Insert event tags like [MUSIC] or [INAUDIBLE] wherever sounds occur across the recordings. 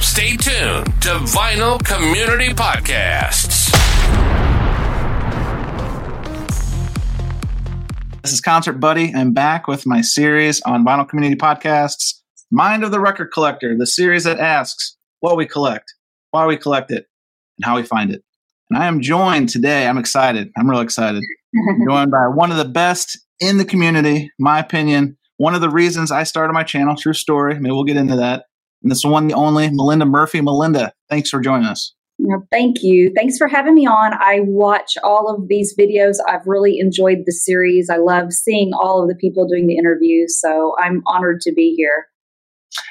stay tuned to Vinyl Community Podcasts. This is Concert Buddie. I'm back with my series on Vinyl Community Podcasts, Mind of the Record Collector, the series that asks what we collect, why we collect it, and how we find it. And I am joined today, I'm excited, I'm real excited, I'm [LAUGHS] joined by one of the best in the community, my opinion. One of the reasons I started my channel, true story. Maybe we'll get into that. And this one, the only Melinda Murphy. Melinda, thanks for joining us. No, thank you. Thanks for having me on. I watch all of these videos. I've really enjoyed the series. I love seeing all of the people doing the interviews. So I'm honored to be here.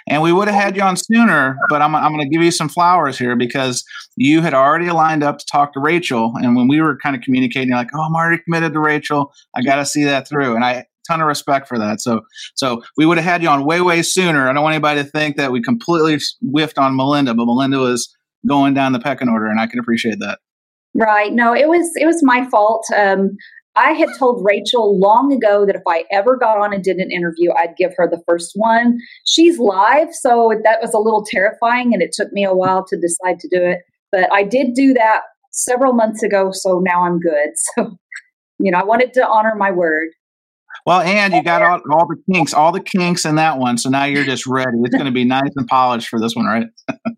And we would have had you on sooner, but I'm, I'm going to give you some flowers here because you had already lined up to talk to Rachel. And when we were kind of communicating, like, oh, I'm already committed to Rachel. I got to see that through. And I, ton of respect for that. So, so we would have had you on way, way sooner. I don't want anybody to think that we completely whiffed on Melinda, but Melinda was going down the pecking order, and I can appreciate that. Right. No, it was it was my fault. Um, I had told Rachel long ago that if I ever got on and did an interview, I'd give her the first one. She's live, so that was a little terrifying, and it took me a while to decide to do it. But I did do that several months ago, so now I'm good. [LAUGHS] So, you know, I wanted to honor my word. Well, and you got all, all the kinks, all the kinks in that one. So now you're just ready. It's going to be nice and polished for this one, right?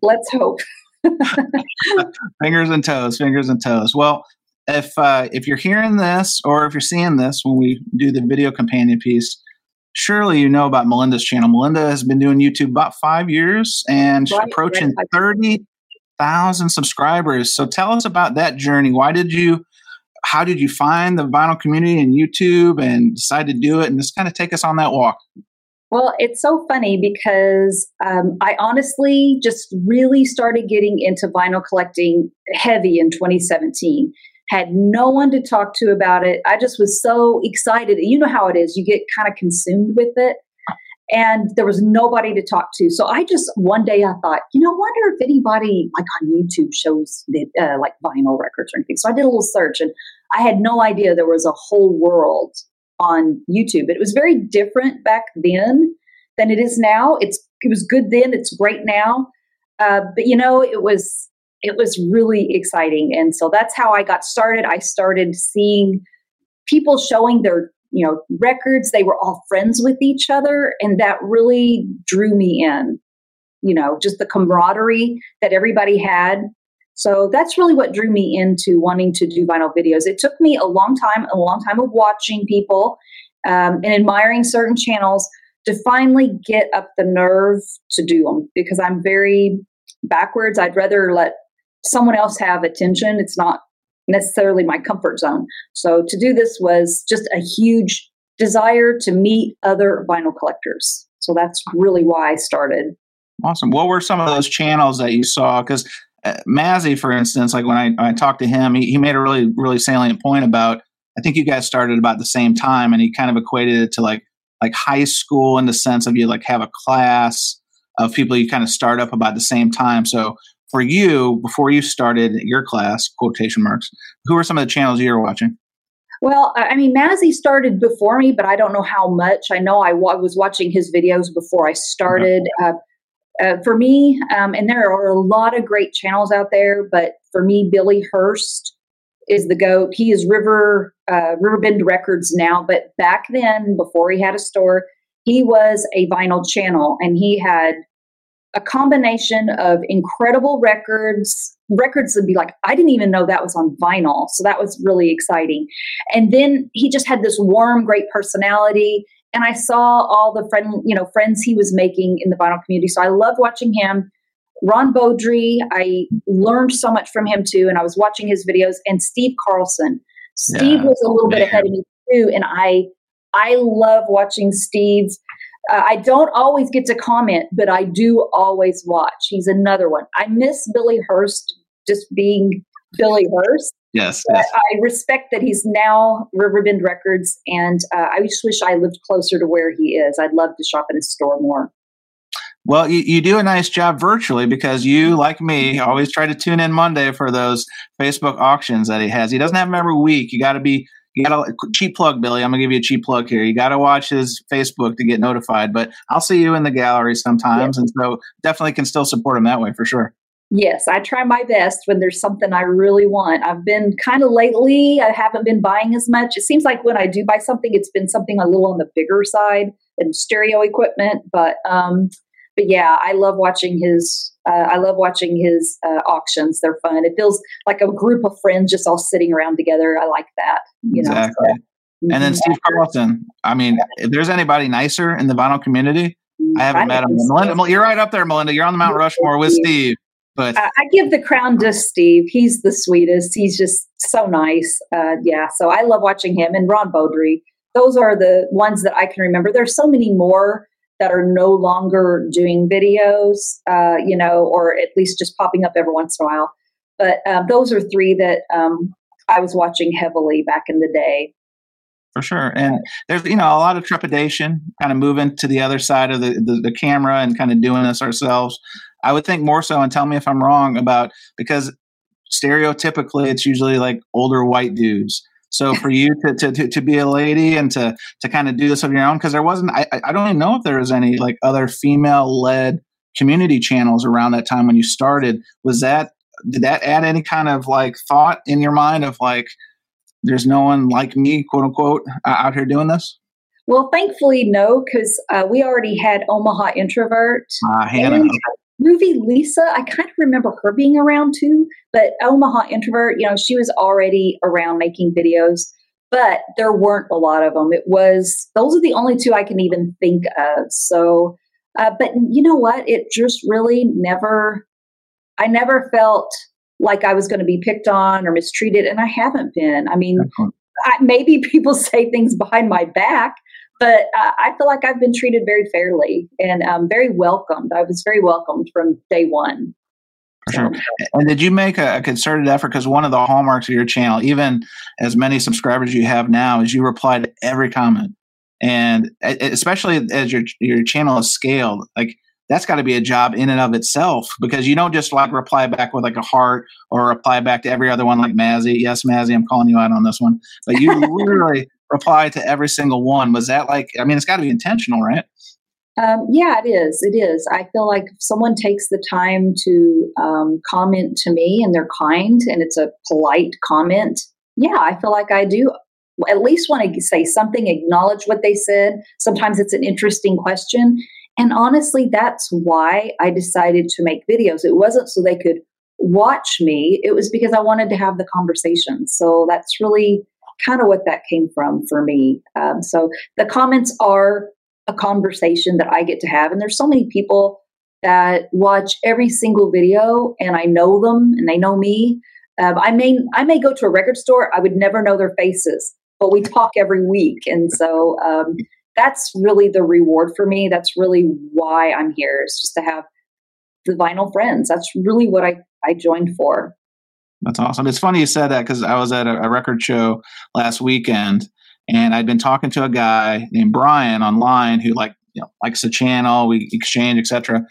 Let's hope. [LAUGHS] fingers and toes, fingers and toes. Well, if uh, if you're hearing this or if you're seeing this when we do the video companion piece, surely you know about Melinda's channel. Melinda has been doing YouTube about five years and right, approaching right. thirty thousand subscribers. So tell us about that journey. Why did you? How did you find the vinyl community and YouTube and decide to do it? And just kind of take us on that walk. Well, it's so funny because um, I honestly just really started getting into vinyl collecting heavy in 2017. Had no one to talk to about it. I just was so excited. You know how it is, you get kind of consumed with it. And there was nobody to talk to. So I just, one day I thought, you know, wonder if anybody like on YouTube shows uh, like vinyl records or anything. So I did a little search and I had no idea there was a whole world on YouTube. It was very different back then than it is now. It's it was good then. It's great now. Uh, but you know, it was it was really exciting, and so that's how I got started. I started seeing people showing their you know records. They were all friends with each other, and that really drew me in. You know, just the camaraderie that everybody had so that's really what drew me into wanting to do vinyl videos. It took me a long time, a long time of watching people um, and admiring certain channels to finally get up the nerve to do them because I'm very backwards. I'd rather let someone else have attention. It's not necessarily my comfort zone. So to do this was just a huge desire to meet other vinyl collectors. So that's really why I started. Awesome. What were some of those channels that you saw? Because uh, Mazzy, for instance, like when I, I talked to him, he, he made a really, really salient point about, I think you guys started about the same time and he kind of equated it to like, like high school in the sense of you like have a class of people you kind of start up about the same time. So for you, before you started your class, quotation marks, who are some of the channels you were watching? Well, I mean, Mazzy started before me, but I don't know how much. I know I w- was watching his videos before I started. Uh, uh, for me, um, and there are a lot of great channels out there, but for me, Billy Hurst is the goat. He is River uh, Riverbend Records now, but back then, before he had a store, he was a vinyl channel, and he had a combination of incredible records, records would be like, I didn't even know that was on vinyl. So that was really exciting. And then he just had this warm, great personality and I saw all the friend, you know, friends he was making in the vinyl community. So I loved watching him. Ron Beaudry, I learned so much from him too, and I was watching his videos. And Steve Carlson, Steve yeah. was a little bit ahead of me too, and I I love watching Steve. Uh, I don't always get to comment, but I do always watch. He's another one. I miss Billy Hurst just being Billy Hurst. Yes, yes. I respect that he's now Riverbend Records, and uh, I just wish I lived closer to where he is. I'd love to shop in his store more. Well, you, you do a nice job virtually because you, like me, always try to tune in Monday for those Facebook auctions that he has. He doesn't have them every week. You got to be you got a cheap plug, Billy. I'm gonna give you a cheap plug here. You got to watch his Facebook to get notified. But I'll see you in the gallery sometimes, and so definitely can still support him that way for sure. Yes, I try my best when there's something I really want. I've been kind of lately, I haven't been buying as much. It seems like when I do buy something, it's been something a little on the bigger side and stereo equipment. But um, but yeah, I love watching his. Uh, I love watching his uh, auctions. They're fun. It feels like a group of friends just all sitting around together. I like that. You know, exactly. So, and then Steve Carlson. I mean, if there's anybody nicer in the vinyl community, I haven't I met him. Melinda, you're right up there, Melinda. You're on the Mount Rushmore with Steve. But uh, I give the crown to Steve. He's the sweetest. He's just so nice. Uh, yeah. So I love watching him and Ron Beaudry. Those are the ones that I can remember. There's so many more that are no longer doing videos, uh, you know, or at least just popping up every once in a while. But uh, those are three that um, I was watching heavily back in the day. For sure. And there's, you know, a lot of trepidation kind of moving to the other side of the, the, the camera and kind of doing this ourselves. I would think more so, and tell me if I'm wrong about because stereotypically it's usually like older white dudes. So for you to, to, to, to, be a lady and to, to kind of do this of your own, because there wasn't, I, I don't even know if there was any like other female led community channels around that time when you started. Was that, did that add any kind of like thought in your mind of like, there's no one like me, quote unquote, out here doing this? Well, thankfully, no, because uh, we already had Omaha Introvert. Uh, Hannah. Movie Lisa, I kind of remember her being around too, but Omaha Introvert, you know, she was already around making videos, but there weren't a lot of them. It was, those are the only two I can even think of. So, uh, but you know what? It just really never, I never felt like I was going to be picked on or mistreated, and I haven't been. I mean, I, maybe [LAUGHS] people say things behind my back, but uh, I feel like I've been treated very fairly and um, very welcomed. I was very welcomed from day one. For sure. And did you make a, a concerted effort? Because one of the hallmarks of your channel, even as many subscribers you have now, is you reply to every comment, and especially as your your channel is scaled, like that's got to be a job in and of itself because you don't just like reply back with like a heart or reply back to every other one like Mazzy. Yes, Mazzy, I'm calling you out on this one, but you [LAUGHS] literally reply to every single one. Was that like, I mean, it's got to be intentional, right? Um, yeah, it is. It is. I feel like if someone takes the time to um, comment to me and they're kind and it's a polite comment, yeah, I feel like I do at least want to say something, acknowledge what they said. Sometimes it's an interesting question. And honestly, that's why I decided to make videos. It wasn't so they could watch me, it was because I wanted to have the conversation. So that's really kind of what that came from for me. Um, so the comments are a conversation that I get to have. And there's so many people that watch every single video and I know them and they know me. Um, I may I may go to a record store. I would never know their faces, but we talk every week, and so um, that's really the reward for me. That's really why I'm here. Is just to have the vinyl friends. That's really what I I joined for. That's awesome. It's funny you said that because I was at a, a, record show last weekend, and I'd been talking to a guy named Brian online who like you know likes the channel, we exchange, etc.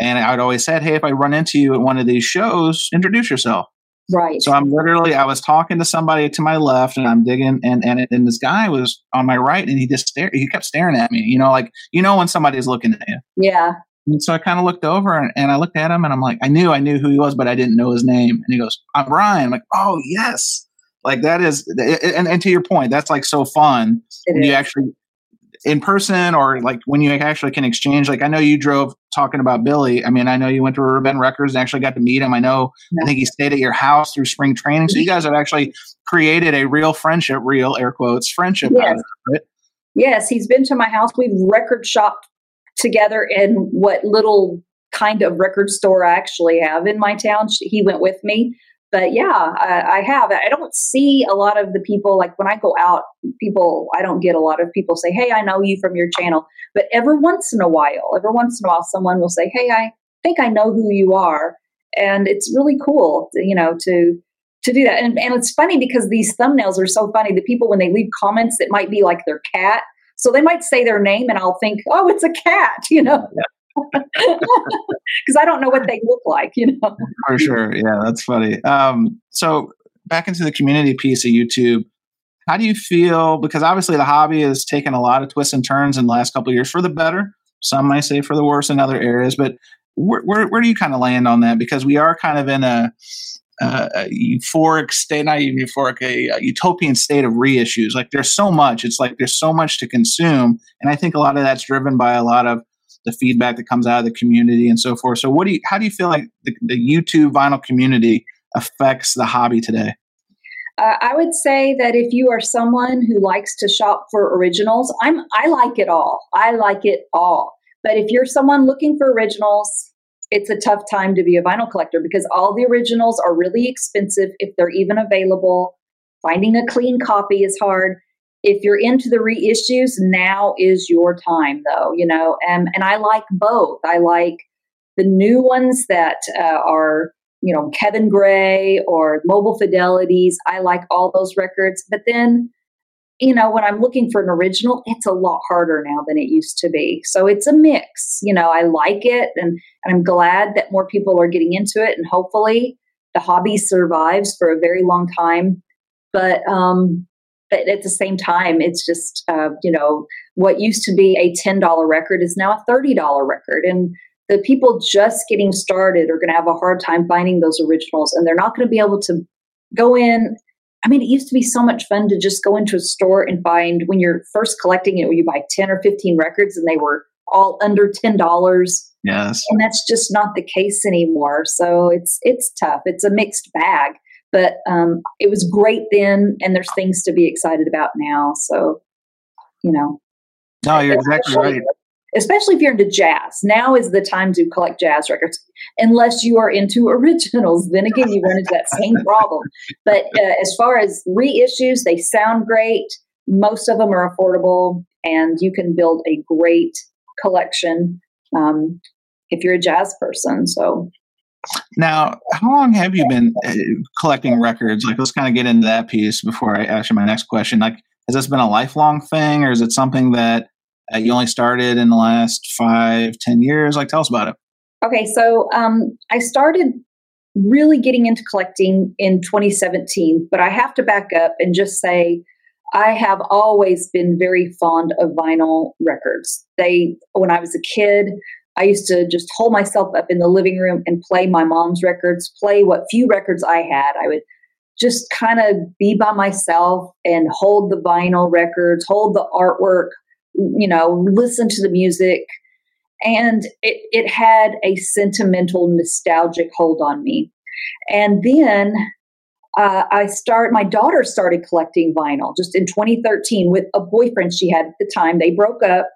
And I'd always said, "Hey, if I run into you at one of these shows, introduce yourself." Right. So I'm literally, I was talking to somebody to my left, and I'm digging, and and and this guy was on my right, and he just stared. He kept staring at me. You know, like you know when somebody's looking at you. Yeah. And so I kind of looked over and, and, I looked at him and I'm like, I knew I knew who he was, but I didn't know his name. And he goes, I'm Brian. I'm like, oh yes. Like that is, and, and to your point, that's like so fun it when is. you actually in person or like when you actually can exchange. Like I know you drove talking about Billy. I mean, I know you went to Riverbend Records and actually got to meet him. I know, yeah. I think he stayed at your house through spring training. So you guys have actually created a real friendship, real air quotes friendship. Yes. It, right? Yes, he's been to my house. We've record shopped together in what little kind of record store I actually have in my town. He went with me. But yeah, I, I, have. I don't see a lot of the people, like when I go out, people, I don't get a lot of people say, Hey, I know you from your channel. But every once in a while, every once in a while, someone will say, Hey, I think I know who you are. And it's really cool, you know, to to do that. And, and it's funny because these thumbnails are so funny. The people, when they leave comments, that might be like their cat so they might say their name and I'll think, oh, it's a cat, you know. Because [LAUGHS] I don't know what they look like, you know. For sure. Yeah, that's funny. Um, so back into the community piece of YouTube, how do you feel? Because obviously the hobby has taken a lot of twists and turns in the last couple of years for the better. Some might say for the worse in other areas, but where, where, where do you kind of land on that? Because we are kind of in a, uh, euphoric state, not even euphoric, a, a, utopian state of reissues. Like there's so much. It's like there's so much to consume, and I think a lot of that's driven by a lot of the feedback that comes out of the community and so forth. So, what do you? How do you feel like the, the YouTube vinyl community affects the hobby today? Uh, I would say that if you are someone who likes to shop for originals, I'm I like it all. I like it all. But if you're someone looking for originals, it's a tough time to be a vinyl collector because all the originals are really expensive if they're even available. Finding a clean copy is hard. If you're into the reissues, now is your time, though. You know, and and I like both. I like the new ones that uh, are you know, Kevin Gray or Mobile Fidelities. I like all those records. But then, you know, when I'm looking for an original, it's a lot harder now than it used to be. So it's a mix. You know, I like it and, and I'm glad that more people are getting into it and hopefully the hobby survives for a very long time. But um but at the same time, it's just uh, you know, what used to be a ten dollar record is now a thirty dollar record. And the people just getting started are going to have a hard time finding those originals and they're not going to be able to go in I mean, it used to be so much fun to just go into a store and find when you're first collecting it, where you buy 10 or 15 records and they were all under $10. Yes. And that's just not the case anymore. So it's, it's tough. It's a mixed bag, but um, it was great then. And there's things to be excited about now. So, you know. No, you're exactly right especially if you're into jazz. Now is the time to collect jazz records, unless you are into [LAUGHS] originals. Then again, you run into that same problem. But uh, as far as reissues, they sound great. Most of them are affordable, and you can build a great collection um, if you're a jazz person. So. Now, how long have you been uh, collecting records? Like, let's kind of get into that piece before I ask you my next question. Like, has this been a lifelong thing, or is it something that uh, you only started in the last five, ten years. Like, tell us about it. Okay, so um, I started really getting into collecting in 2017, but I have to back up and just say I have always been very fond of vinyl records. They, when I was a kid, I used to just hold myself up in the living room and play my mom's records, play what few records I had. I would just kind of be by myself and hold the vinyl records, hold the artwork, you know, listen to the music. And it, it had a sentimental, nostalgic hold on me. And then uh, I start. My daughter started collecting vinyl just in 2013 with a boyfriend she had at the time. They broke up,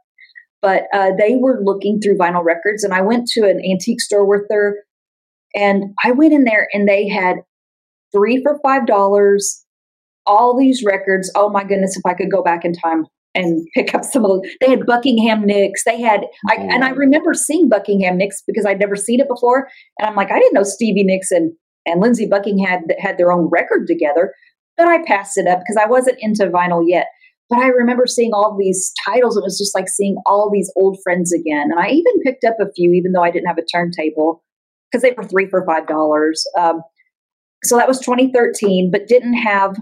but uh, they were looking through vinyl records, and I went to an antique store with her, and I went in there, and they had three for five dollars. All these records. Oh my goodness! If I could go back in time, and pick up some of the they had buckingham nicks they had I, and i remember seeing buckingham nicks because i'd never seen it before and i'm like i didn't know stevie nicks and, and lindsey buckingham had, had their own record together but i passed it up because i wasn't into vinyl yet but i remember seeing all these titles it was just like seeing all these old friends again and i even picked up a few even though i didn't have a turntable because they were three for five dollars um, so that was 2013 but didn't have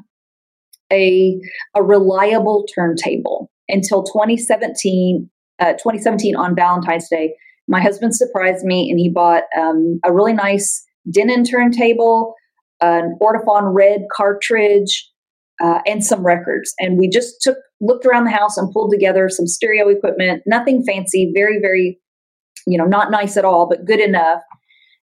a, a reliable turntable until 2017, uh, 2017 on Valentine's Day. My husband surprised me and he bought um, a really nice Denon turntable, an Ortofon red cartridge, uh, and some records. And we just took looked around the house and pulled together some stereo equipment. Nothing fancy, very very, you know, not nice at all, but good enough.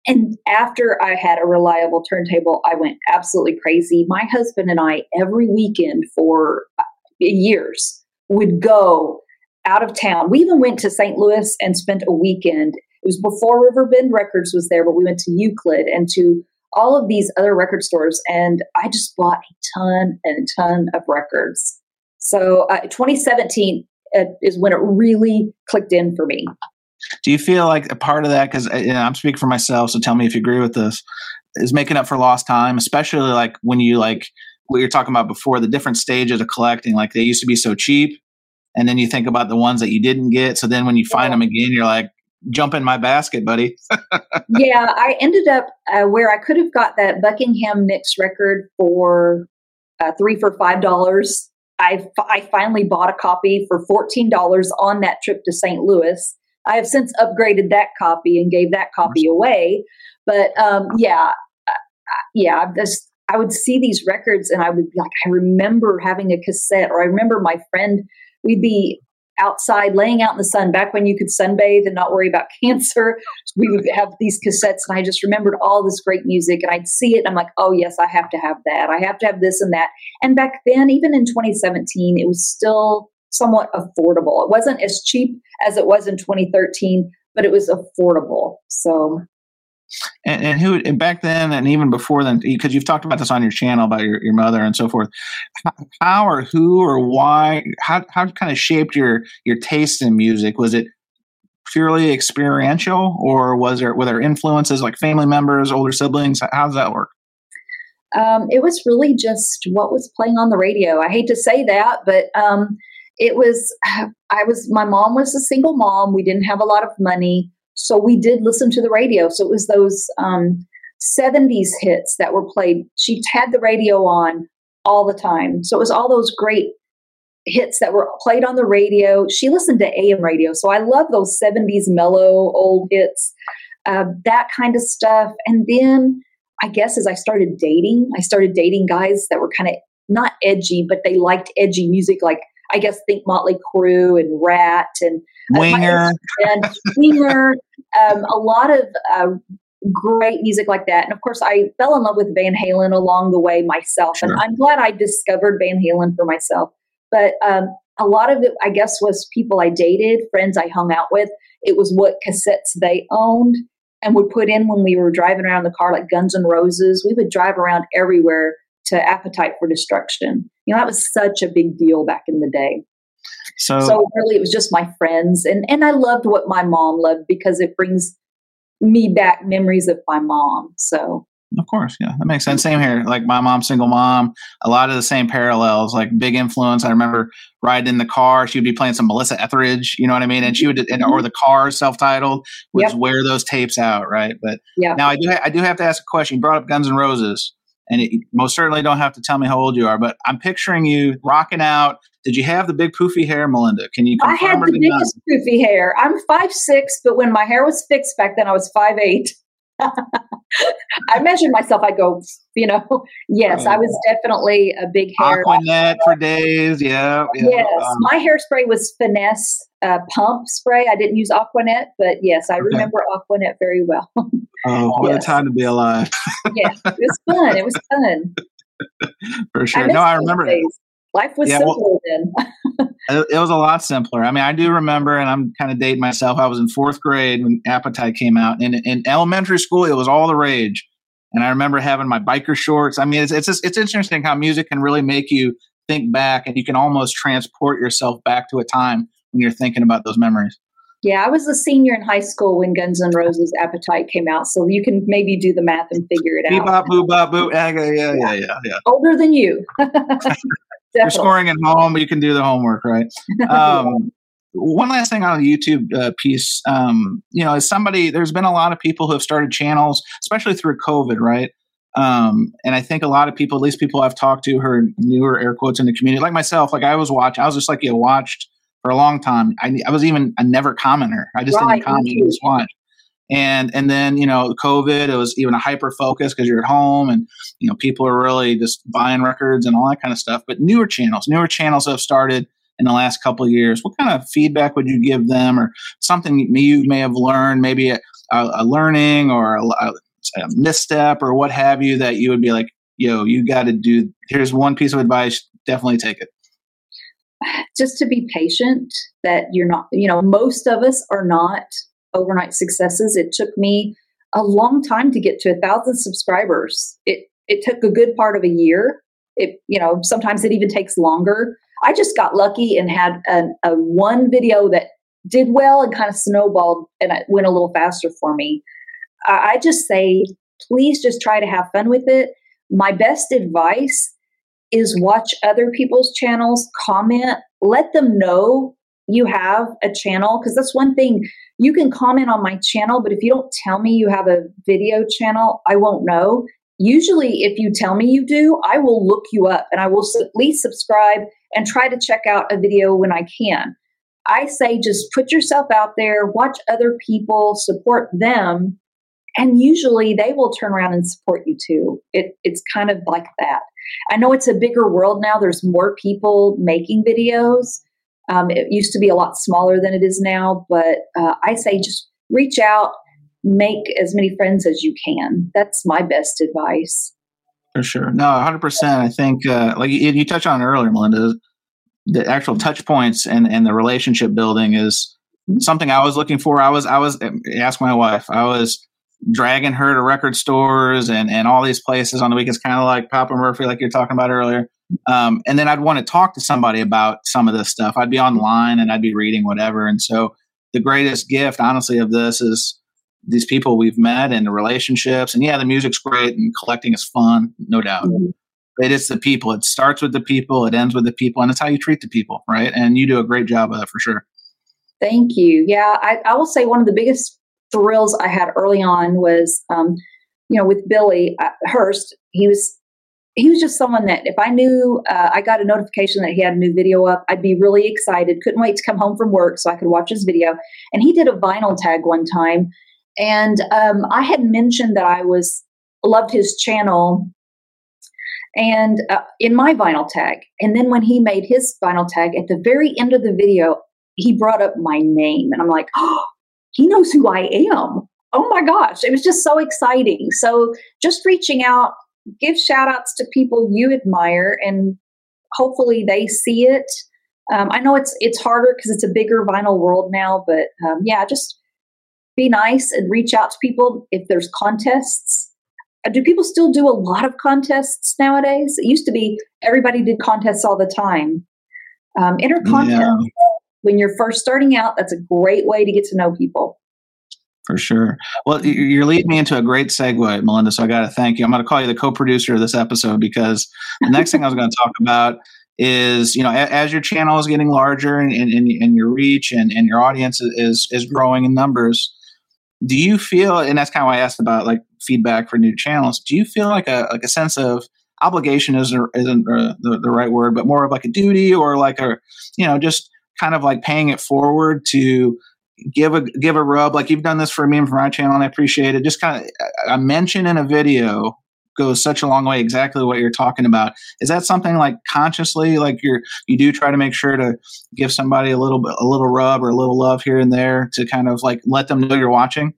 And after I had a reliable turntable, I went absolutely crazy. My husband and I, every weekend for uh, years, would go out of town. We even went to St. Louis and spent a weekend. It was before Riverbend Records was there, but we went to Euclid and to all of these other record stores. And I just bought a ton and a ton of records. So uh, 2017 uh, is when it really clicked in for me. Do you feel like a part of that, because you know, I'm speaking for myself, so tell me if you agree with this, is making up for lost time, especially like when you like what you're talking about before, the different stages of collecting, like they used to be so cheap. And then you think about the ones that you didn't get. So then when you find them again, you're like, jump in my basket, buddy. [LAUGHS] yeah, I ended up uh, where I could have got that Buckingham Nicks record for uh, three for five dollars. I I finally bought a copy for fourteen dollars on that trip to St. Louis. I have since upgraded that copy and gave that copy away. But um, yeah, yeah, just I would see these records and I would be like, I remember having a cassette, or I remember my friend. We'd be outside laying out in the sun back when you could sunbathe and not worry about [LAUGHS] cancer we would have these cassettes and i just remembered all this great music and i'd see it and i'm like oh yes i have to have that i have to have this and that and back then even in 2017 it was still somewhat affordable. It wasn't as cheap as it was in 2013 but it was affordable. So and, and, who and back then and even before then because you've talked about this on your channel about your, your mother and so forth. How or who or why how, how kind of shaped your your taste in music? Was it purely experiential or was there were there influences like family members older siblings? How does that work? Um, it was really just what was playing on the radio. I hate to say that but um, it was [SIGHS] i was my mom was a single mom we didn't have a lot of money so we did listen to the radio. So it was those um, 70s hits that were played. She had the radio on all the time. So it was all those great hits that were played on the radio. She listened to AM radio. So I love those 70s mellow old hits, uh, that kind of stuff. And then I guess as I started dating, I started dating guys that were kind of not edgy, but they liked edgy music like I guess think Motley Crue and Ratt and uh, Winger and Winger. Um, a lot of uh, great music like that. And of course, I fell in love with Van Halen along the way myself, sure. and I'm glad I discovered Van Halen for myself. But um, a lot of it, I guess, was people I dated, friends I hung out with. It was what cassettes they owned and would put in when we were driving around the car, like Guns N' Roses. We would drive around everywhere to Appetite for Destruction. You know, that was such a big deal back in the day. So, so really, it was just my friends, and and I loved what my mom loved because it brings me back memories of my mom. So of course, yeah, that makes sense. Same here. Like my mom, single mom, a lot of the same parallels. Like big influence. I remember riding in the car. She would be playing some Melissa Etheridge. You know what I mean? And she would, and, or mm-hmm. the car self-titled would yep. wear those tapes out, right? But yeah. Now I do, ha- I do have to ask a question. You brought up Guns and Roses and it, most certainly don't have to tell me how old you are, but I'm picturing you rocking out. Did you have the big poofy hair, Melinda? Can you? Confirm? I had the biggest poofy hair. I'm five six, but when my hair was fixed back then, I was five eight. [LAUGHS] I measured myself. I go, you know, [LAUGHS] yes, I was definitely a big hair. Aquanet for days. Yeah. yeah. Yes. Um, my hairspray was finesse uh, pump spray. I didn't use Aquanet, but yes, I okay. remember Aquanet very well. [LAUGHS] oh, what yes. a time to be alive. [LAUGHS] yeah, it was fun. It was fun. For sure. I no, I remember. Days. Life was yeah, simpler well, then. [LAUGHS] it was a lot simpler. I mean, I do remember, and I'm kind of dating myself. I was in fourth grade when Appetite came out, and in elementary school, it was all the rage. And I remember having my biker shorts. I mean, it's it's just, it's interesting how music can really make you think back, and you can almost transport yourself back to a time when you're thinking about those memories. Yeah, I was a senior in high school when Guns N' Roses Appetite came out, so you can maybe do the math and figure it out. Bebop, boo, bop, boo. Yeah, yeah, yeah, yeah, yeah. Older than you. [LAUGHS] You're scoring at home, you can do the homework, right? [LAUGHS] Um, one last thing on the YouTube uh, piece, um, you know, as somebody, there's been a lot of people who have started channels, especially through COVID, right? Um, and I think a lot of people, at least people I've talked to, who are newer air quotes in the community, like myself, like I was watching, I was just like you watched for a long time. I, I was even a never commenter. I just right, didn't comment, I just watch. And and then you know COVID, it was even a hyper focus because you're at home and you know people are really just buying records and all that kind of stuff. But newer channels, newer channels have started in the last couple of years. What kind of feedback would you give them, or something you may have learned, maybe a, a learning or a, a misstep or what have you that you would be like, yo, you got to do. Here's one piece of advice. Definitely take it just to be patient that you're not, you know, most of us are not overnight successes. It took me a long time to get to a thousand subscribers. It it took a good part of a year. It you know sometimes it even takes longer. I just got lucky and had an, a one video that did well and kind of snowballed and it went a little faster for me. I just say please just try to have fun with it. My best advice is watch other people's channels, comment, let them know you have a channel because that's one thing you can comment on my channel but if you don't tell me you have a video channel i won't know usually, if you tell me you do, I will look you up and I will at least subscribe and try to check out a video when I can. I say just put yourself out there, watch other people, support them, and usually they will turn around and support you too. It, it's kind of like that. I know it's a bigger world now. There's more people making videos. Um, it used to be a lot smaller than it is now, but uh, I say just reach out, make as many friends as you can. That's my best advice. For sure. No, 100%. I think, uh, like you, you touched on earlier, Melinda, the actual touch points and, and the relationship building is mm-hmm. something I was looking for. I was, I was, ask my wife, I was dragging her to record stores and, and all these places on the weekends, kind of like Papa Murphy, like you're talking about earlier. Um, and then I'd want to talk to somebody about some of this stuff. I'd be online and I'd be reading whatever. And so the greatest gift, honestly, of this is these people we've met and the relationships. And yeah, the music's great and collecting is fun, no doubt. Mm-hmm. But it's the people. It starts with the people, it ends with the people, and it's how you treat the people, right? And you do a great job of that for sure. Thank you. Yeah, I, I will say one of the biggest thrills I had early on was, um, you know, with Billy uh, Hurst. He was he was just someone that if I knew uh, I got a notification that he had a new video up, I'd be really excited. Couldn't wait to come home from work so I could watch his video. And he did a vinyl tag one time, and um, I had mentioned that I was loved his channel and uh, in my vinyl tag. And then when he made his vinyl tag at the very end of the video, he brought up my name, and I'm like, [GASPS] oh, he knows who I am. Oh my gosh, it was just so exciting. So just reaching out, give shout outs to people you admire and hopefully they see it. Um, I know it's it's harder because it's a bigger vinyl world now, but um, yeah, just be nice and reach out to people if there's contests. Uh, do people still do a lot of contests nowadays? It used to be everybody did contests all the time. Um, enter contests. Yeah when you're first starting out, that's a great way to get to know people. For sure. Well, you're leading me into a great segue, Melinda. So I got to thank you. I'm going to call you the co-producer of this episode because the next thing I was going to talk about is, you know, as your channel is getting larger and, and, and your reach and, and your audience is is growing in numbers, do you feel? And that's kind of why I asked about like feedback for new channels. Do you feel like a like a sense of obligation isn't isn't uh, the, the right word, but more of like a duty or like a, you know, just kind of like paying it forward to give a give a rub. Like you've done this for me and for my channel and i appreciate it. Just kind of a mention in a video goes such a long way exactly what you're talking about. Is that something like consciously like you're you do try to make sure to give somebody a little bit a little rub or a little love here and there to kind of like let them know you're watching?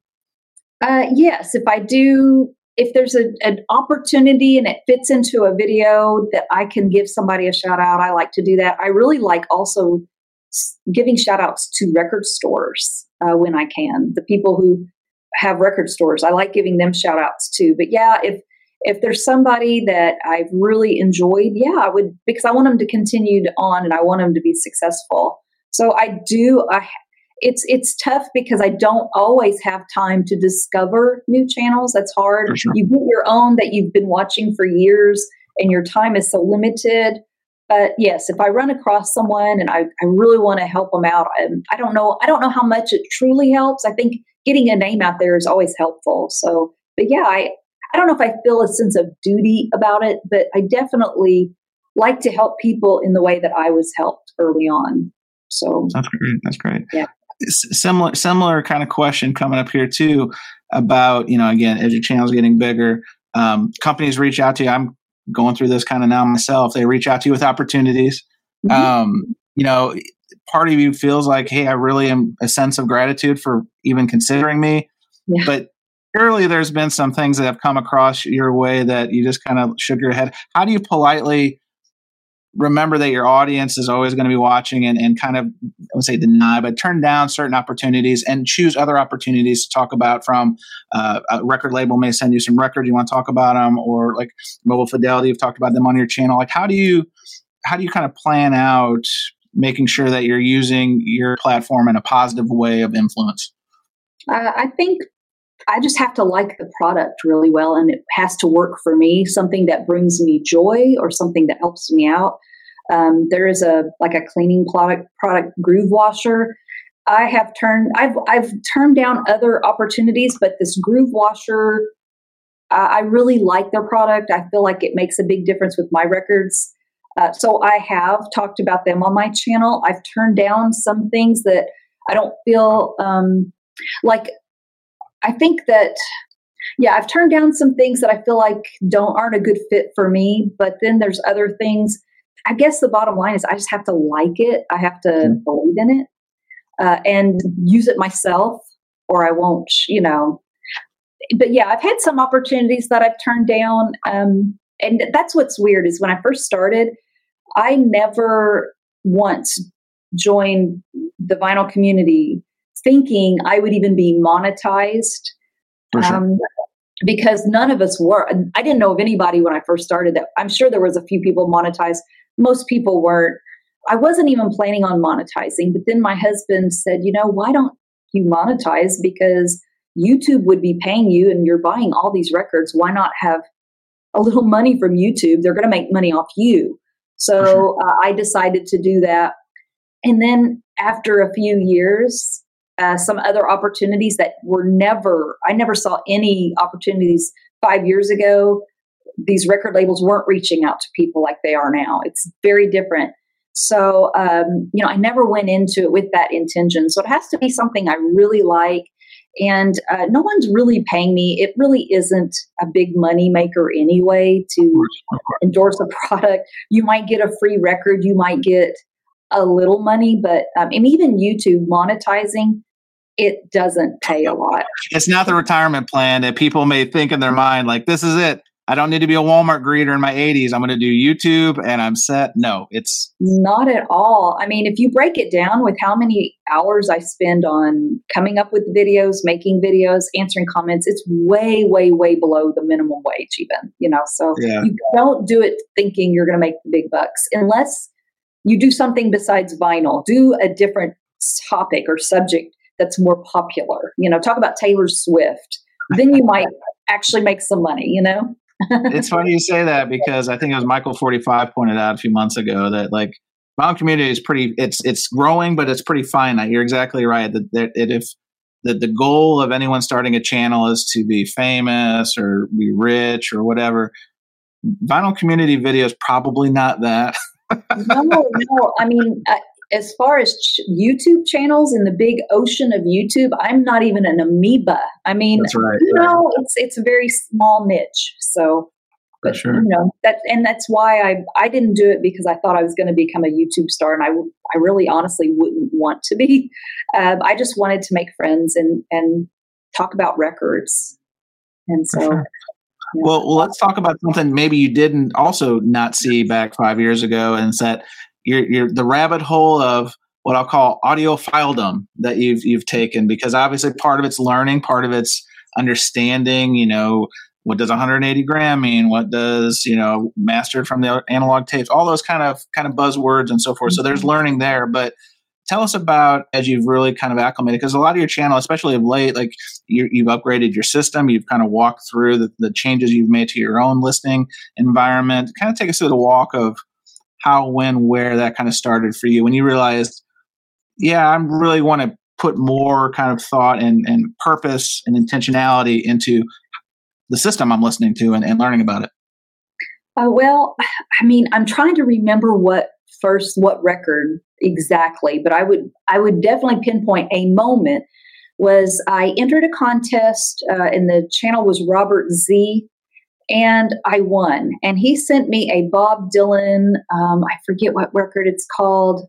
Uh, yes. If i do if there's a, an opportunity and it fits into a video that i can give somebody a shout out i like to do that. I really like also giving shout outs to record stores uh, when I can. The people who have record stores, I like giving them shout outs too. But yeah, if if there's somebody that I've really enjoyed, yeah, I would because I want them to continue on and I want them to be successful. So I do. I it's it's tough because I don't always have time to discover new channels. That's hard. Sure. You get your own that you've been watching for years, and your time is so limited. But yes, if I run across someone and I, I really want to help them out, I, I don't know. I don't know how much it truly helps. I think getting a name out there is always helpful. So, but yeah, I, I don't know if I feel a sense of duty about it, but I definitely like to help people in the way that I was helped early on. So that's great. That's great. Yeah. similar, similar kind of question coming up here too about you know again as your channel's getting bigger, um, companies reach out to you. I'm going through this kind of now myself. They reach out to you with opportunities. Mm-hmm. Um, you know, part of you feels like, hey, I really am a sense of gratitude for even considering me. Yeah. But surely there's been some things that have come across your way that you just kind of shook your head. How do you politely remember that your audience is always going to be watching and, and kind of I would say deny, but turn down certain opportunities and choose other opportunities to talk about from uh, a record label may send you some records you want to talk about them or like mobile fidelity you've talked about them on your channel. Like how do you how do you kind of plan out making sure that you're using your platform in a positive way of influence? Uh, i think I just have to like the product really well and it has to work for me, something that brings me joy or something that helps me out. Um, there is a like a cleaning product product groove washer. I have turned I've I've turned down other opportunities, but this groove washer I really like their product. I feel like it makes a big difference with my records. Uh, so I have talked about them on my channel. I've turned down some things that I don't feel um, like. I think that yeah, I've turned down some things that I feel like don't aren't a good fit for me. But then there's other things. I guess the bottom line is I just have to like it. I have to mm-hmm. believe in it uh, and use it myself, or I won't. You know. But yeah, I've had some opportunities that I've turned down, um, and that's what's weird is when I first started, I never once joined the vinyl community thinking I would even be monetized. Sure. Um, because none of us were. I didn't know of anybody when I first started that. I'm sure there was a few people monetized. Most people weren't. I wasn't even planning on monetizing, but then my husband said, "You know, why don't you monetize? Because YouTube would be paying you, and you're buying all these records. Why not have a little money from YouTube? They're going to make money off you." So sure. uh, I decided to do that, and then after a few years, uh, some other opportunities that were never, I never saw any opportunities five years ago. These record labels weren't reaching out to people like they are now. It's very different. So, um, you know, I never went into it with that intention. So it has to be something I really like. And uh, no one's really paying me. It really isn't a big money maker anyway to endorse a [LAUGHS] product. You might get a free record, you might get a little money, but um, and even YouTube monetizing, it doesn't pay a lot. It's not the retirement plan that people may think in their mind, like, this is it. I don't need to be a Walmart greeter in my 80s. I'm going to do YouTube and I'm set. No, it's not at all. I mean, if you break it down with how many hours I spend on coming up with videos, making videos, answering comments, it's way, way, way below the minimum wage, even, you know. So yeah. you don't do it thinking you're going to make the big bucks unless you do something besides vinyl, do a different topic or subject that's more popular. You know, talk about Taylor Swift. Then you might actually make some money, you know? [LAUGHS] it's funny you say that because I think it was Michael 45 pointed out a few months ago that like vinyl community is pretty it's it's growing but it's pretty finite. You're exactly right that, that, if that the goal of anyone starting a channel is to be famous or be rich or whatever. Vinyl community video is probably not that. no, no. I mean, uh, as far as ch- YouTube channels in the big ocean of YouTube, I'm not even an amoeba. I mean, right, you right. know, it's it's a very small niche. So, but sure. you know that, and that's why I I didn't do it because I thought I was going to become a YouTube star, and I I really honestly wouldn't want to be. [LAUGHS] Um, I just wanted to make friends and and talk about records, and so. Sure. Well, well, let's talk about something maybe you didn't also not see back five years ago, and that you're, you're the rabbit hole of what I'll call audiophiledom that you've you've taken because obviously part of it's learning, part of it's understanding. You know, what does 180 gram mean? What does you know mastered from the analog tapes? All those kind of kind of buzzwords and so forth. So there's mm-hmm. learning there, but tell us about as you've really kind of acclimated because a lot of your channel especially of late like you have upgraded your system you've kind of walked through the, the, changes you've made to your own listening environment kind of take us through the walk of how, when, where that kind of started for you when you realized, yeah, I really want to put more kind of thought and, and purpose and intentionality into the system I'm listening to and, and learning about it? Uh, well, [SIGHS] I mean, I'm trying to remember what first what record exactly, but I would I would definitely pinpoint a moment was I entered a contest uh, and the channel was Robert Z and I won. And he sent me a Bob Dylan, um, I forget what record it's called,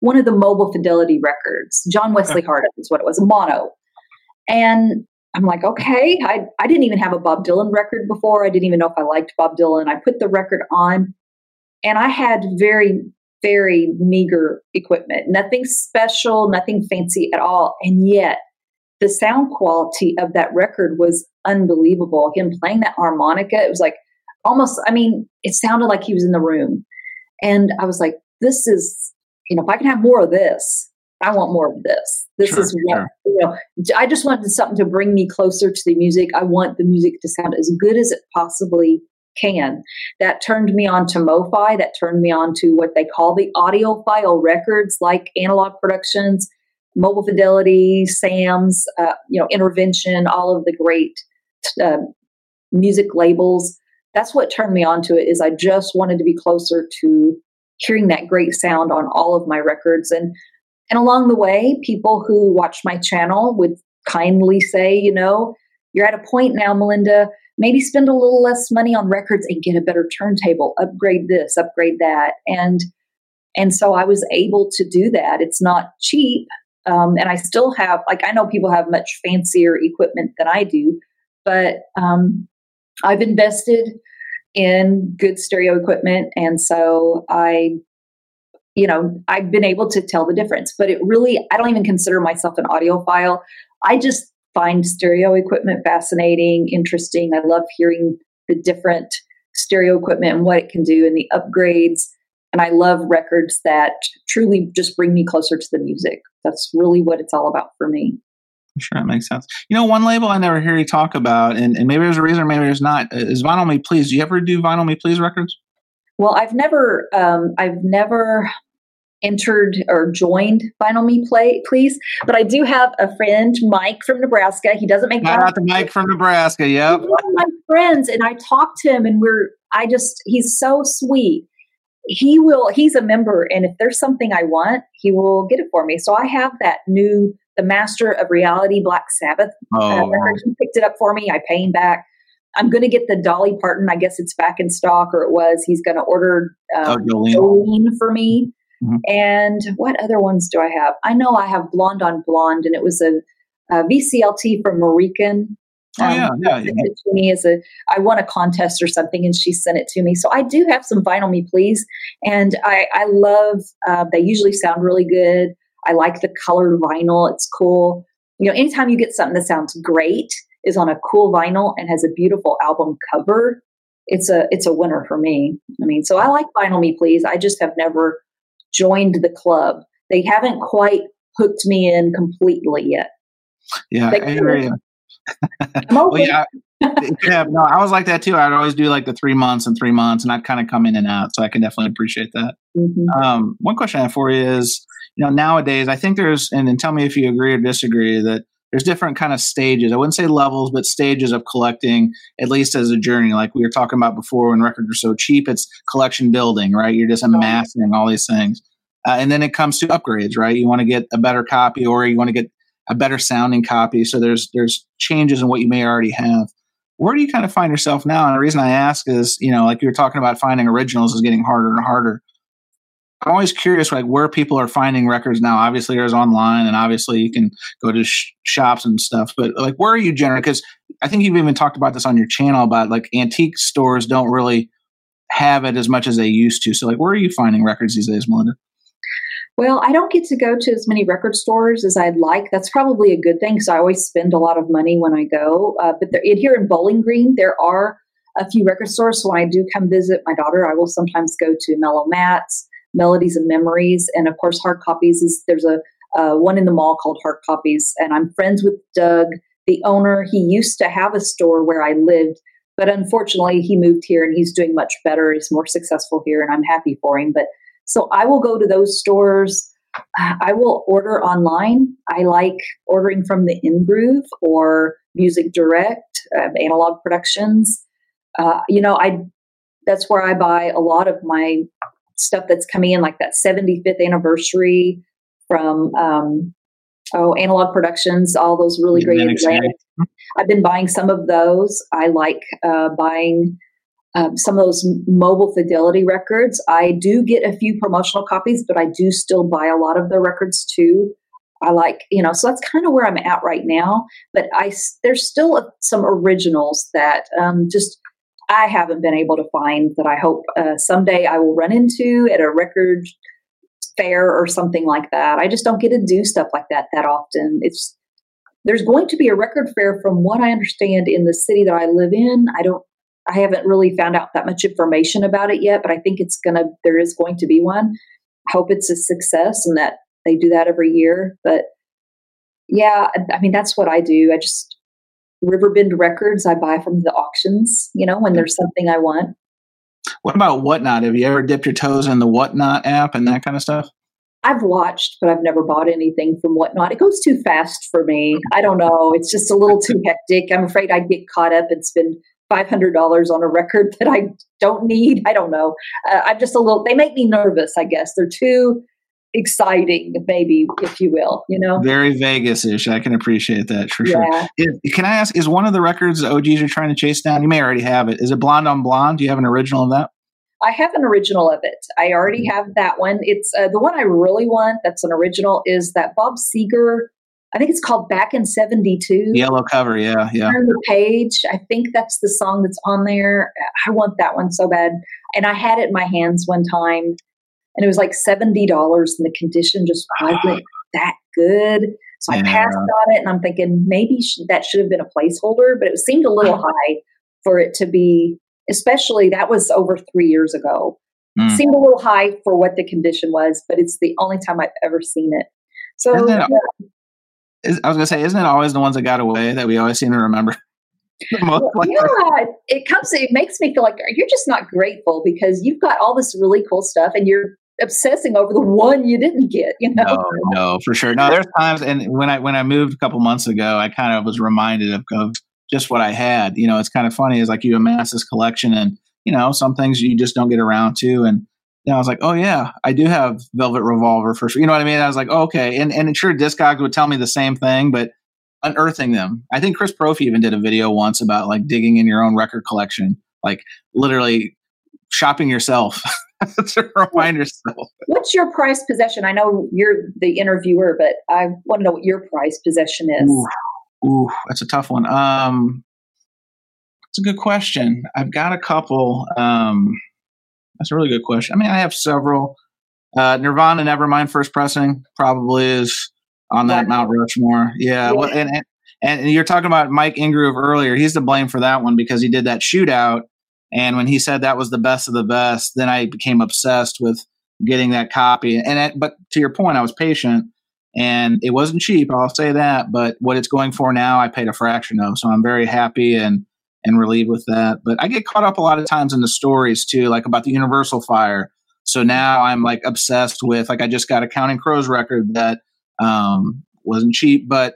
one of the Mobile Fidelity records. John Wesley Harding is what it was, a mono. And I'm like, okay, I, I didn't even have a Bob Dylan record before. I didn't even know if I liked Bob Dylan. I put the record on, and I had very, very meager equipment, nothing special, nothing fancy at all. And yet, the sound quality of that record was unbelievable. Him playing that harmonica, it was like almost, I mean, it sounded like he was in the room. And I was like, this is, you know, if I can have more of this, I want more of this. This sure, is what, sure. you know, I just wanted something to bring me closer to the music. I want the music to sound as good as it possibly can. That turned me on to MoFi. That turned me on to what they call the audiophile records, like Analog Productions Mobile Fidelity, SAMS, uh, you know, Intervention, all of the great uh, music labels. That's what turned me on to it is I just wanted to be closer to hearing that great sound on all of my records. And and along the way, people who watch my channel would kindly say, you know, you're at a point now, Melinda, maybe spend a little less money on records and get a better turntable, upgrade this, upgrade that. And and so I was able to do that. It's not cheap. Um, and I still have, like, I know people have much fancier equipment than I do, but um, I've invested in good stereo equipment. And so I, you know, I've been able to tell the difference. But it really, I don't even consider myself an audiophile. I just find stereo equipment fascinating, interesting. I love hearing the different stereo equipment and what it can do and the upgrades. And I love records that truly just bring me closer to the music. That's really what it's all about for me. Sure, that makes sense. You know, one label I never hear you talk about, and, and maybe there's a reason, maybe there's not, is Vinyl Me Please. Do you ever do Vinyl Me Please records? Well, I've never, um, I've never entered or joined Vinyl Me Play, Please, but I do have a friend, Mike from Nebraska. He doesn't make. Shout out to Mike from Nebraska. Yep. He's one of my friends, and I talked to him, and we're. I just, he's so sweet. He will. He's a member, and if there's something I want, he will get it for me. So I have that new the Master of Reality Black Sabbath uh, oh. uh, record. He picked it up for me. I pay him back. I'm going to get the Dolly Parton. I guess it's back in stock, or it was. He's going to order um, oh, Jolene. for me. Mm-hmm. And what other ones do I have? I know I have Blonde on Blonde, and it was a, a VCLT from Marican. Oh um, yeah, yeah. yeah. It to me as a, I won a contest or something, and she sent it to me. So I do have some vinyl me please, and I I love. Uh, they usually sound really good. I like the colored vinyl. It's cool. You know, anytime you get something that sounds great, is on a cool vinyl and has a beautiful album cover, it's a it's a winner for me. I mean, so I like vinyl me please. I just have never joined the club. They haven't quite hooked me in completely yet. Yeah, I hear you. Well, yeah, yeah, no, I was like that too. I'd always do like the three months and three months, and I'd kind of come in and out. So I can definitely appreciate that. Mm-hmm. Um, one question I have for you is, you know, nowadays I think there's, and, and tell me if you agree or disagree that there's different kind of stages. I wouldn't say levels, but stages of collecting, at least as a journey. Like we were talking about before, when records are so cheap, it's collection building, right? You're just amassing all these things. Uh, and then it comes to upgrades, right? You want to get a better copy, or you want to get a better sounding copy. So there's there's changes in what you may already have. Where do you kind of find yourself now? And the reason I ask is, you know, like you were talking about finding originals is getting harder and harder. I'm always curious, like where people are finding records now. Obviously, there's online, and obviously you can go to sh- shops and stuff. But like, where are you generally? Because I think you've even talked about this on your channel about like antique stores don't really have it as much as they used to. So, like, where are you finding records these days, Melinda? Well, I don't get to go to as many record stores as I'd like. That's probably a good thing because I always spend a lot of money when I go. Uh, but there, here in Bowling Green, there are a few record stores. So when I do come visit my daughter, I will sometimes go to Mellow Mats melodies and memories and of course hard copies is there's a uh, one in the mall called hard copies and i'm friends with doug the owner he used to have a store where i lived but unfortunately he moved here and he's doing much better he's more successful here and i'm happy for him but so i will go to those stores i will order online i like ordering from the ingroove or music direct uh, analog productions uh, you know i that's where i buy a lot of my stuff that's coming in, like that 75th anniversary from um, oh Analog Productions, all those really great. I've been buying some of those. I like uh, buying. Um, some of those mobile fidelity records. I do get a few promotional copies, but I do still buy a lot of their records too. I like, you know, so that's kind of where I'm at right now. But I there's still some originals that um, just I haven't been able to find that I hope uh, someday I will run into at a record fair or something like that. I just don't get to do stuff like that that often. It's there's going to be a record fair from what I understand in the city that I live in. I don't I haven't really found out that much information about it yet, but I think it's going to there is going to be one. I hope it's a success and that they do that every year, but yeah, I mean that's what I do. I just Riverbend records I buy from the auctions, you know, when there's something I want. What about Whatnot? Have you ever dipped your toes in the Whatnot app and that kind of stuff? I've watched, but I've never bought anything from Whatnot. It goes too fast for me. I don't know. It's just a little too [LAUGHS] hectic. I'm afraid I'd get caught up and spend $500 on a record that I don't need. I don't know. Uh, I'm just a little, they make me nervous, I guess. They're too exciting, maybe, if you will, you know? Very Vegas ish. I can appreciate that for yeah. sure. can I ask, is one of the records the OGs are trying to chase down? You may already have it. Is it Blonde on Blonde? Do you have an original of that? I have an original of it. I already have that one. It's uh, the one I really want. That's an original. Is that Bob Seger? I think it's called Back in '72. Yellow cover, yeah, yeah. Turn the page. I think that's the song that's on there. I want that one so bad, and I had it in my hands one time, and it was like seventy dollars, and the condition just [SIGHS] wasn't that good. So yeah. I passed on it, and I'm thinking maybe sh- that should have been a placeholder, but it seemed a little [LAUGHS] high for it to be especially that was over three years ago. Mm. Seemed a little high for what the condition was, but it's the only time I've ever seen it. So, yeah. Is, I was gonna say, isn't it always the ones that got away that we always seem to remember? [LAUGHS] yeah, it comes. It makes me feel like you're just not grateful because you've got all this really cool stuff, and you're obsessing over the one you didn't get. You know? No, no, for sure. No, there's times, and when I when I moved a couple months ago, I kind of was reminded of, of just what I had. You know, it's kind of funny is like you amass this collection and, you know, some things you just don't get around to. And know, I was like, oh yeah, I do have Velvet Revolver for sure. You know what I mean? I was like, oh, okay. And and sure Discogs would tell me the same thing, but unearthing them. I think Chris Profi even did a video once about like digging in your own record collection, like literally shopping yourself [LAUGHS] to remind yourself. What's your prized possession? I know you're the interviewer, but I want to know what your prized possession is. Ooh. Ooh, that's a tough one. Um, it's a good question. I've got a couple. Um, that's a really good question. I mean, I have several. Uh, Nirvana Nevermind first pressing probably is on that Mount Rushmore. Yeah. yeah. Well, and, and, and you're talking about Mike Ingroove earlier. He's to blame for that one because he did that shootout. And when he said that was the best of the best, then I became obsessed with getting that copy. And it, but to your point, I was patient and it wasn't cheap i'll say that but what it's going for now i paid a fraction of so i'm very happy and and relieved with that. But i get caught up a lot of times in the stories too like about the universal fire. So now i'm like obsessed with like i just got a counting crows record that um wasn't cheap but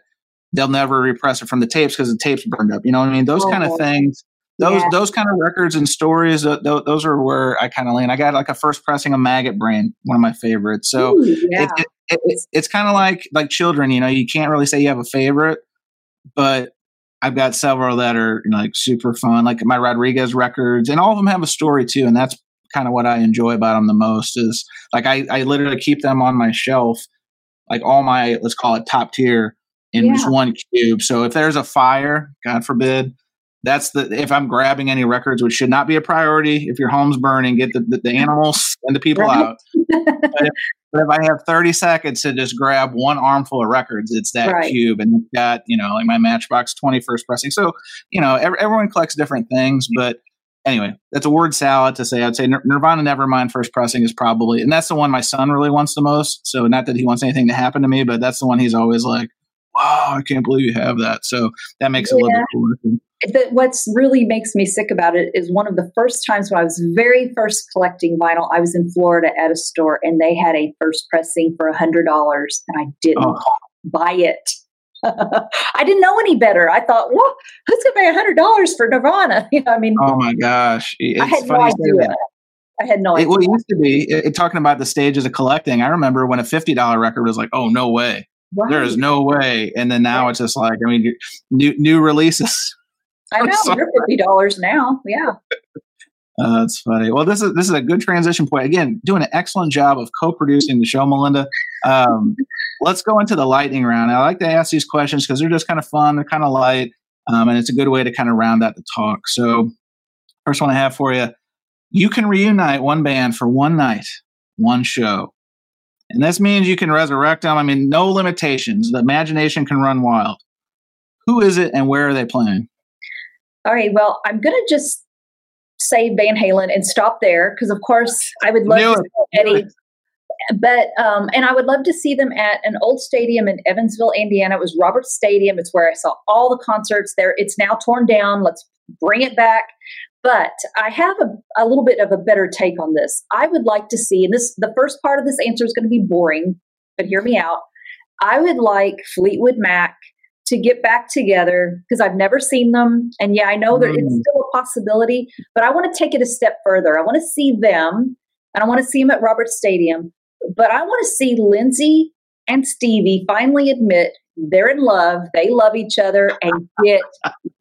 they'll never repress it from the tapes because the tapes burned up you know what i mean? Those oh, kind of things those yeah. those kind of records and stories th- those are where i kind of lean. I got like a first pressing of maggot brain one of my favorites. So Ooh, yeah. it, it, it, it's, it's kind of like like children you know? You can't really say you have a favorite but i've got several that are you know, like super fun like my rodriguez records and all of them have a story too and that's kind of what i enjoy about them the most is like i, I literally keep them on my shelf like all my let's call it top tier in yeah. just one cube so if there's a fire god forbid that's the if I'm grabbing any records, which should not be a priority. If your home's burning, get the, the, the animals and the people right. out. but, if, but, if, I have 30 seconds to just grab one armful of records, it's that right. cube, and got you know like my Matchbox 20 first pressing. So you know every, everyone collects different things, but anyway, that's a word salad to say. I'd say Nirvana Nevermind first pressing is probably, and that's the one my son really wants the most. So not that he wants anything to happen to me, but that's the one he's always like, "Wow, I can't believe you have that." So that makes yeah. it a little bit cooler that what's really makes me sick about it is one of the first times when I was very first collecting vinyl, I was in Florida at a store and they had a first pressing for a hundred dollars and I didn't oh. buy it. [LAUGHS] I didn't know any better. I thought, well, who's going to pay a hundred dollars for Nirvana? [LAUGHS] You know, I mean, oh my gosh, it's I had no idea. I had no idea. It, well, it used to be it, talking about the stages of collecting. I remember when a fifty dollar record was like, oh no way, right. there is no way, and then now right. it's just like, I mean, new new releases [LAUGHS] I know you're fifty dollars now. Yeah. Uh, that's funny. Well, this is this is a good transition point. Again, doing an excellent job of co-producing the show, Melinda. Um, [LAUGHS] let's go into the lightning round. I like to ask these questions because they're just kind of fun. They're kind of light, um, and it's a good way to kind of round out the talk. So, first one I have for you: you can reunite one band for one night, one show, and this means you can resurrect them. I mean, no limitations. The imagination can run wild. Who is it, and where are they playing? All right. Well, I'm going to just say Van Halen and stop there because, of course, I would love to see Eddie. But um, and I would love to see them at an old stadium in Evansville, Indiana. It was Roberts Stadium. It's where I saw all the concerts there. It's now torn down. Let's bring it back. But I have a, a little bit of a better take on this. I would like to see, and this the first part of this answer is going to be boring, but hear me out. I would like Fleetwood Mac to get back together because I've never seen them. And yeah, I know that mm. it's still a possibility, but I want to take it a step further. I want to see them and I want to see them at Roberts Stadium, but I want to see Lindsey and Stevie finally admit they're in love, they love each other, and get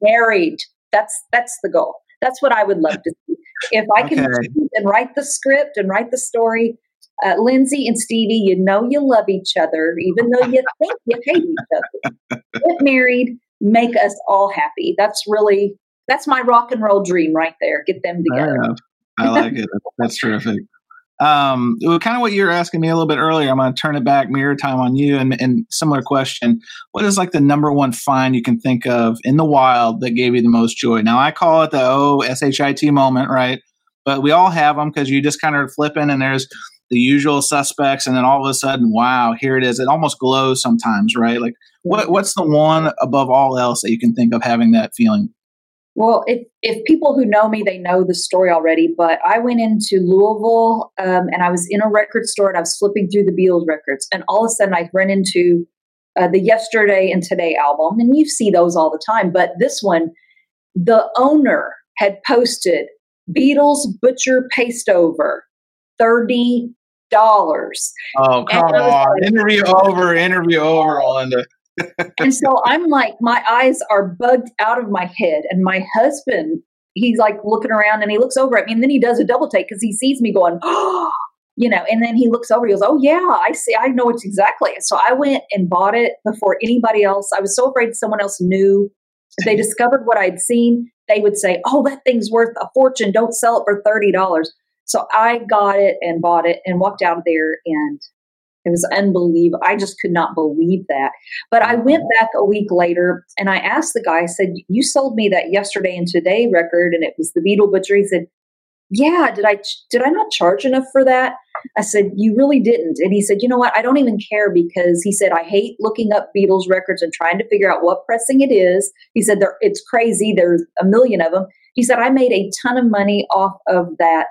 married. That's that's the goal. That's what I would love to see. If I can okay. and write the script and write the story, uh, Lindsey and Stevie, you know you love each other, even though you [LAUGHS] think you hate each other. Get married, make us all happy. That's really that's my rock and roll dream right there. Get them together. I like it. That's terrific. Um, kind of what you were asking me a little bit earlier. I'm going to turn it back, mirror time on you, and, and similar question. What is like the number one find you can think of in the wild that gave you the most joy? Now, I call it the O S H I T moment, right? But we all have them because you just kind of flipping, and there's the usual suspects, and then all of a sudden, wow, here it is. It almost glows sometimes, right? Like, what what's the one above all else that you can think of having that feeling? Well, if if people who know me, they know the story already. But I went into Louisville, um, and I was in a record store, and I was flipping through the Beatles records, and all of a sudden, I ran into uh, the Yesterday and Today album, and you see those all the time. But this one, the owner had posted Beatles Butcher Paste Over, thirty dollars. Oh come on! Like, interview over, interview over, Linda and so I'm like, my eyes are bugged out of my head. And my husband, he's like looking around and he looks over at me and then he does a double take because he sees me going, oh, [GASPS] you know, and then he looks over, he goes, Oh, yeah, I see, I know it's exactly. So I went and bought it before anybody else. I was so afraid someone else knew. They discovered what I'd seen, they would say, Oh, that thing's worth a fortune. Don't sell it for $30. So I got it and bought it and walked out of there and it was unbelievable. I just could not believe that. But I went mm-hmm. back a week later and I asked the guy, I said, You sold me that yesterday and today record, and it was the Beatle Butcher. He said, Yeah, did I did I not charge enough for that? I said, You really didn't. And he said, You know what? I don't even care because he said, I hate looking up Beatles records and trying to figure out what pressing it is. He said, It's crazy. There's a million of them. He said, I made a ton of money off of that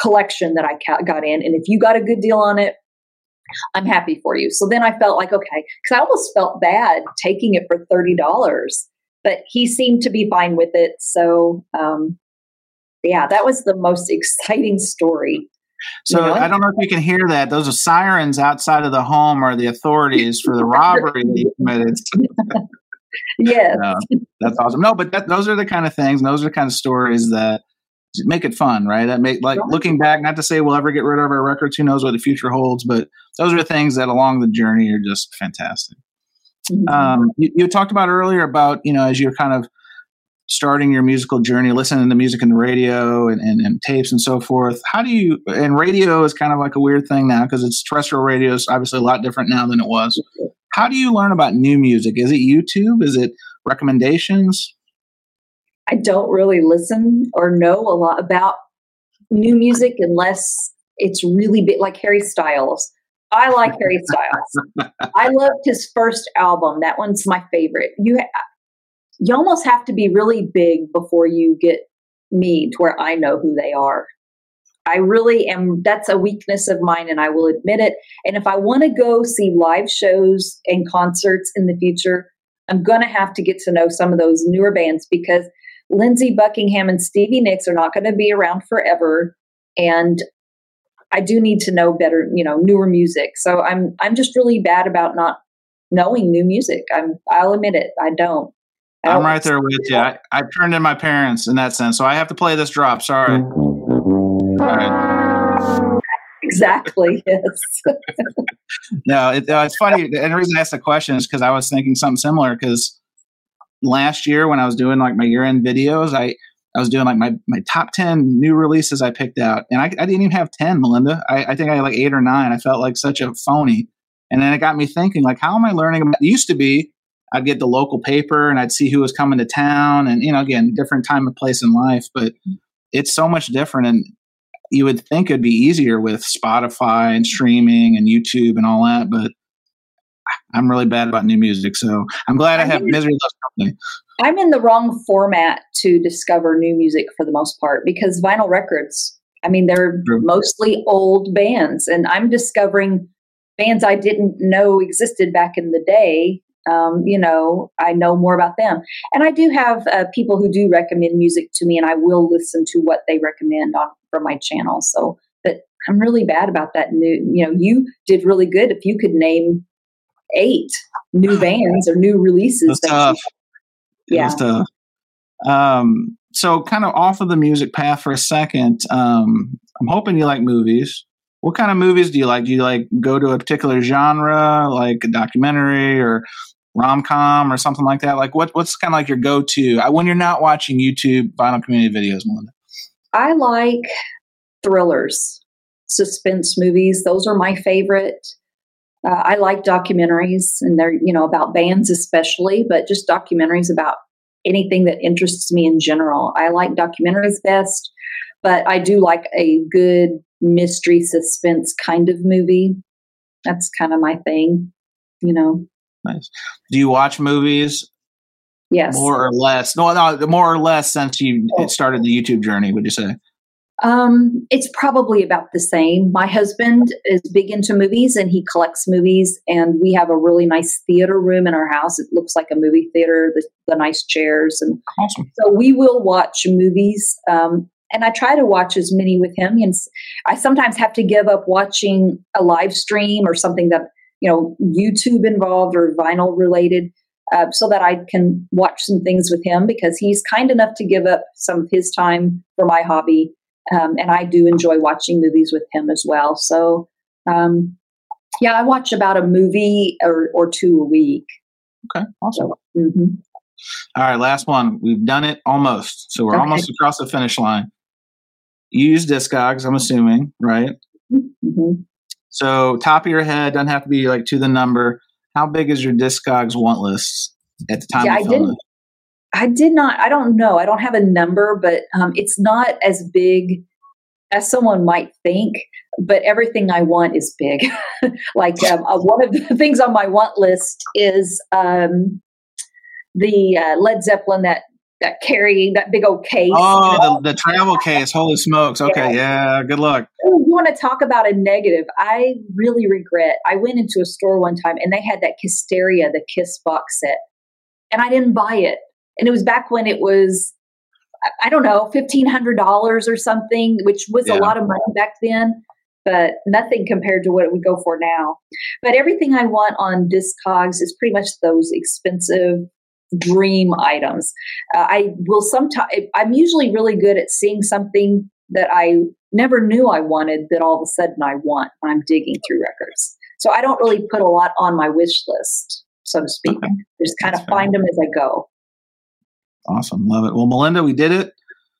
collection that I got in. And if you got a good deal on it, I'm happy for you. So then I felt like, okay, because I almost felt bad taking it for $30, but he seemed to be fine with it. So, um, yeah, that was the most [LAUGHS] exciting story. So you know? I don't know if you can hear that. Those are sirens outside of the home or the authorities for the robbery he committed. [LAUGHS] yes. that's awesome. No, but that, those are the kind of things, those are the kind of stories that make it fun, right? That make like looking back, not to say we'll ever get rid of our records, who knows what the future holds, but those are things that along the journey are just fantastic. Mm-hmm. Um, you, you, talked about earlier about, you know, as you're kind of starting your musical journey, listening to music in the radio and, and, and tapes and so forth. How do you, and radio is kind of like a weird thing now because it's terrestrial radio is obviously a lot different now than it was. How do you learn about new music? Is it YouTube? Is it recommendations? I don't really listen or know a lot about new music unless it's really big, like Harry Styles. I like Harry [LAUGHS] Styles. I loved his first album. That one's my favorite. You ha- you almost have to be really big before you get me to where I know who they are. I really am. That's a weakness of mine, and I will admit it. And if I want to go see live shows and concerts in the future, I'm going to have to get to know some of those newer bands because Lindsey Buckingham and Stevie Nicks are not going to be around forever. And I do need to know better, you know, newer music. So I'm I'm just really bad about not knowing new music. I'm I'll admit it. I don't. I am right there with you. I, I, turned in my parents in that sense, so I have to play this drop. Sorry. Exactly. [LAUGHS] Yes. [LAUGHS] no, it, uh, it's funny. And the reason I asked the question is because I was thinking something similar. Because last year when I was doing like my year end videos, I I was doing like my, my top 10 new releases I picked out. And I, I didn't even have 10, Melinda. I, I, think I had like eight or nine. I felt like such a phony. And then it got me thinking, like, how am I learning? It used to be I'd get the local paper and I'd see who was coming to town. And, you know, again, different time and place in life, but it's so much different. And you would think it'd be easier with Spotify and streaming and YouTube and all that. But I'm really bad about new music. So I'm glad I, I have Misery Loves Company. I'm in the wrong format to discover new music for the most part because vinyl records, I mean, they're True. mostly old bands, and I'm discovering bands I didn't know existed back in the day um, you know, I know more about them. And I do have uh, people who do recommend music to me, and I will listen to what they recommend on from my channel. So, but I'm really bad about that new. You know, you did really good if you could name eight new bands or new releases. That's tough. Yeah. tough. Um, so, kind of off of the music path for a second. Um, I'm hoping you like movies. What kind of movies do you like? Do you like go to a particular genre, like a documentary or rom com or something like that? Like, what what's kind of like your go to when you're not watching YouTube vinyl community videos, Melinda? I like thrillers, suspense movies. Those are my favorite. Uh, I like documentaries, and they're you know about bands especially, but just documentaries about anything that interests me in general. I like documentaries best, but I do like a good mystery suspense kind of movie. That's kind of my thing, you know. Nice. Do you watch movies? Yes. More or less. No, no, more or less since you oh. started the YouTube journey, would you say? Um, it's probably about the same. My husband is big into movies and he collects movies, and we have a really nice theater room in our house. It looks like a movie theater, the, the nice chairs, and awesome. so we will watch movies. Um, and I try to watch as many with him. And I sometimes have to give up watching a live stream or something that you know YouTube involved or vinyl related, uh, so that I can watch some things with him because he's kind enough to give up some of his time for my hobby, um, and I do enjoy watching movies with him as well. So. Um, yeah, I watch about a movie or, or two a week. Okay, awesome. So, mm-hmm. All right, last one. We've done it almost. So we're okay. almost across the finish line you use Discogs, I'm assuming, right? Mm-hmm. So top of your head doesn't have to be like to the number. How big is your Discogs want list at the time? Yeah, I didn't. I did not. I don't know. I don't have a number, but um, it's not as big as someone might think. But everything I want is big. [LAUGHS] like um, uh, one of the [LAUGHS] things on my want list is um, the uh, Led Zeppelin that that carrying that big old case. Oh, you know? the, the, travel case. Holy smokes. Okay. Yeah. yeah. Good luck. You want to talk about a negative? I really regret. I went into a store one time and they had that Kissteria, the Kiss box set, and I didn't buy it. And it was back when it was, I don't know, $1,500 or something, which was yeah. a lot of money back then, but nothing compared to what it would go for now. But everything I want on Discogs is pretty much those expensive dream items. Uh, I will sometimes, I'm usually really good at seeing something that I never knew I wanted that all of a sudden I want when I'm digging through records. So I don't really put a lot on my wish list, so to speak. Okay. Just kind That's of find them as I go. Awesome. Love it. Well, Melinda, we did it.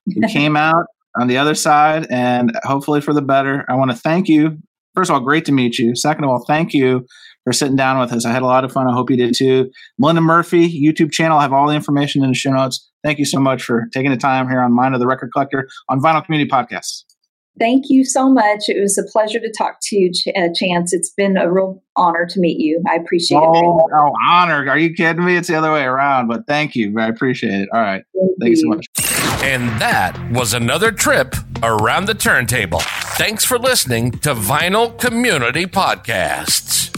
We [LAUGHS] came out on the other side and hopefully for the better. I want to thank you. First of all, great to meet you. Second of all, thank you for sitting down with us. I had a lot of fun. I hope you did too. Melinda Murphy, YouTube channel. I have all the information in the show notes. Thank you so much for taking the time here on Mind of the Record Collector on Vinyl Community Podcasts. Thank you so much. It was a pleasure to talk to you, Ch- uh, Chance. It's been a real honor to meet you. I appreciate oh, it. Oh, honor. Are you kidding me? It's the other way around, but thank you. I appreciate it. All right. Thank, thank you. you so much. And that was another trip around the turntable. Thanks for listening to Vinyl Community Podcasts.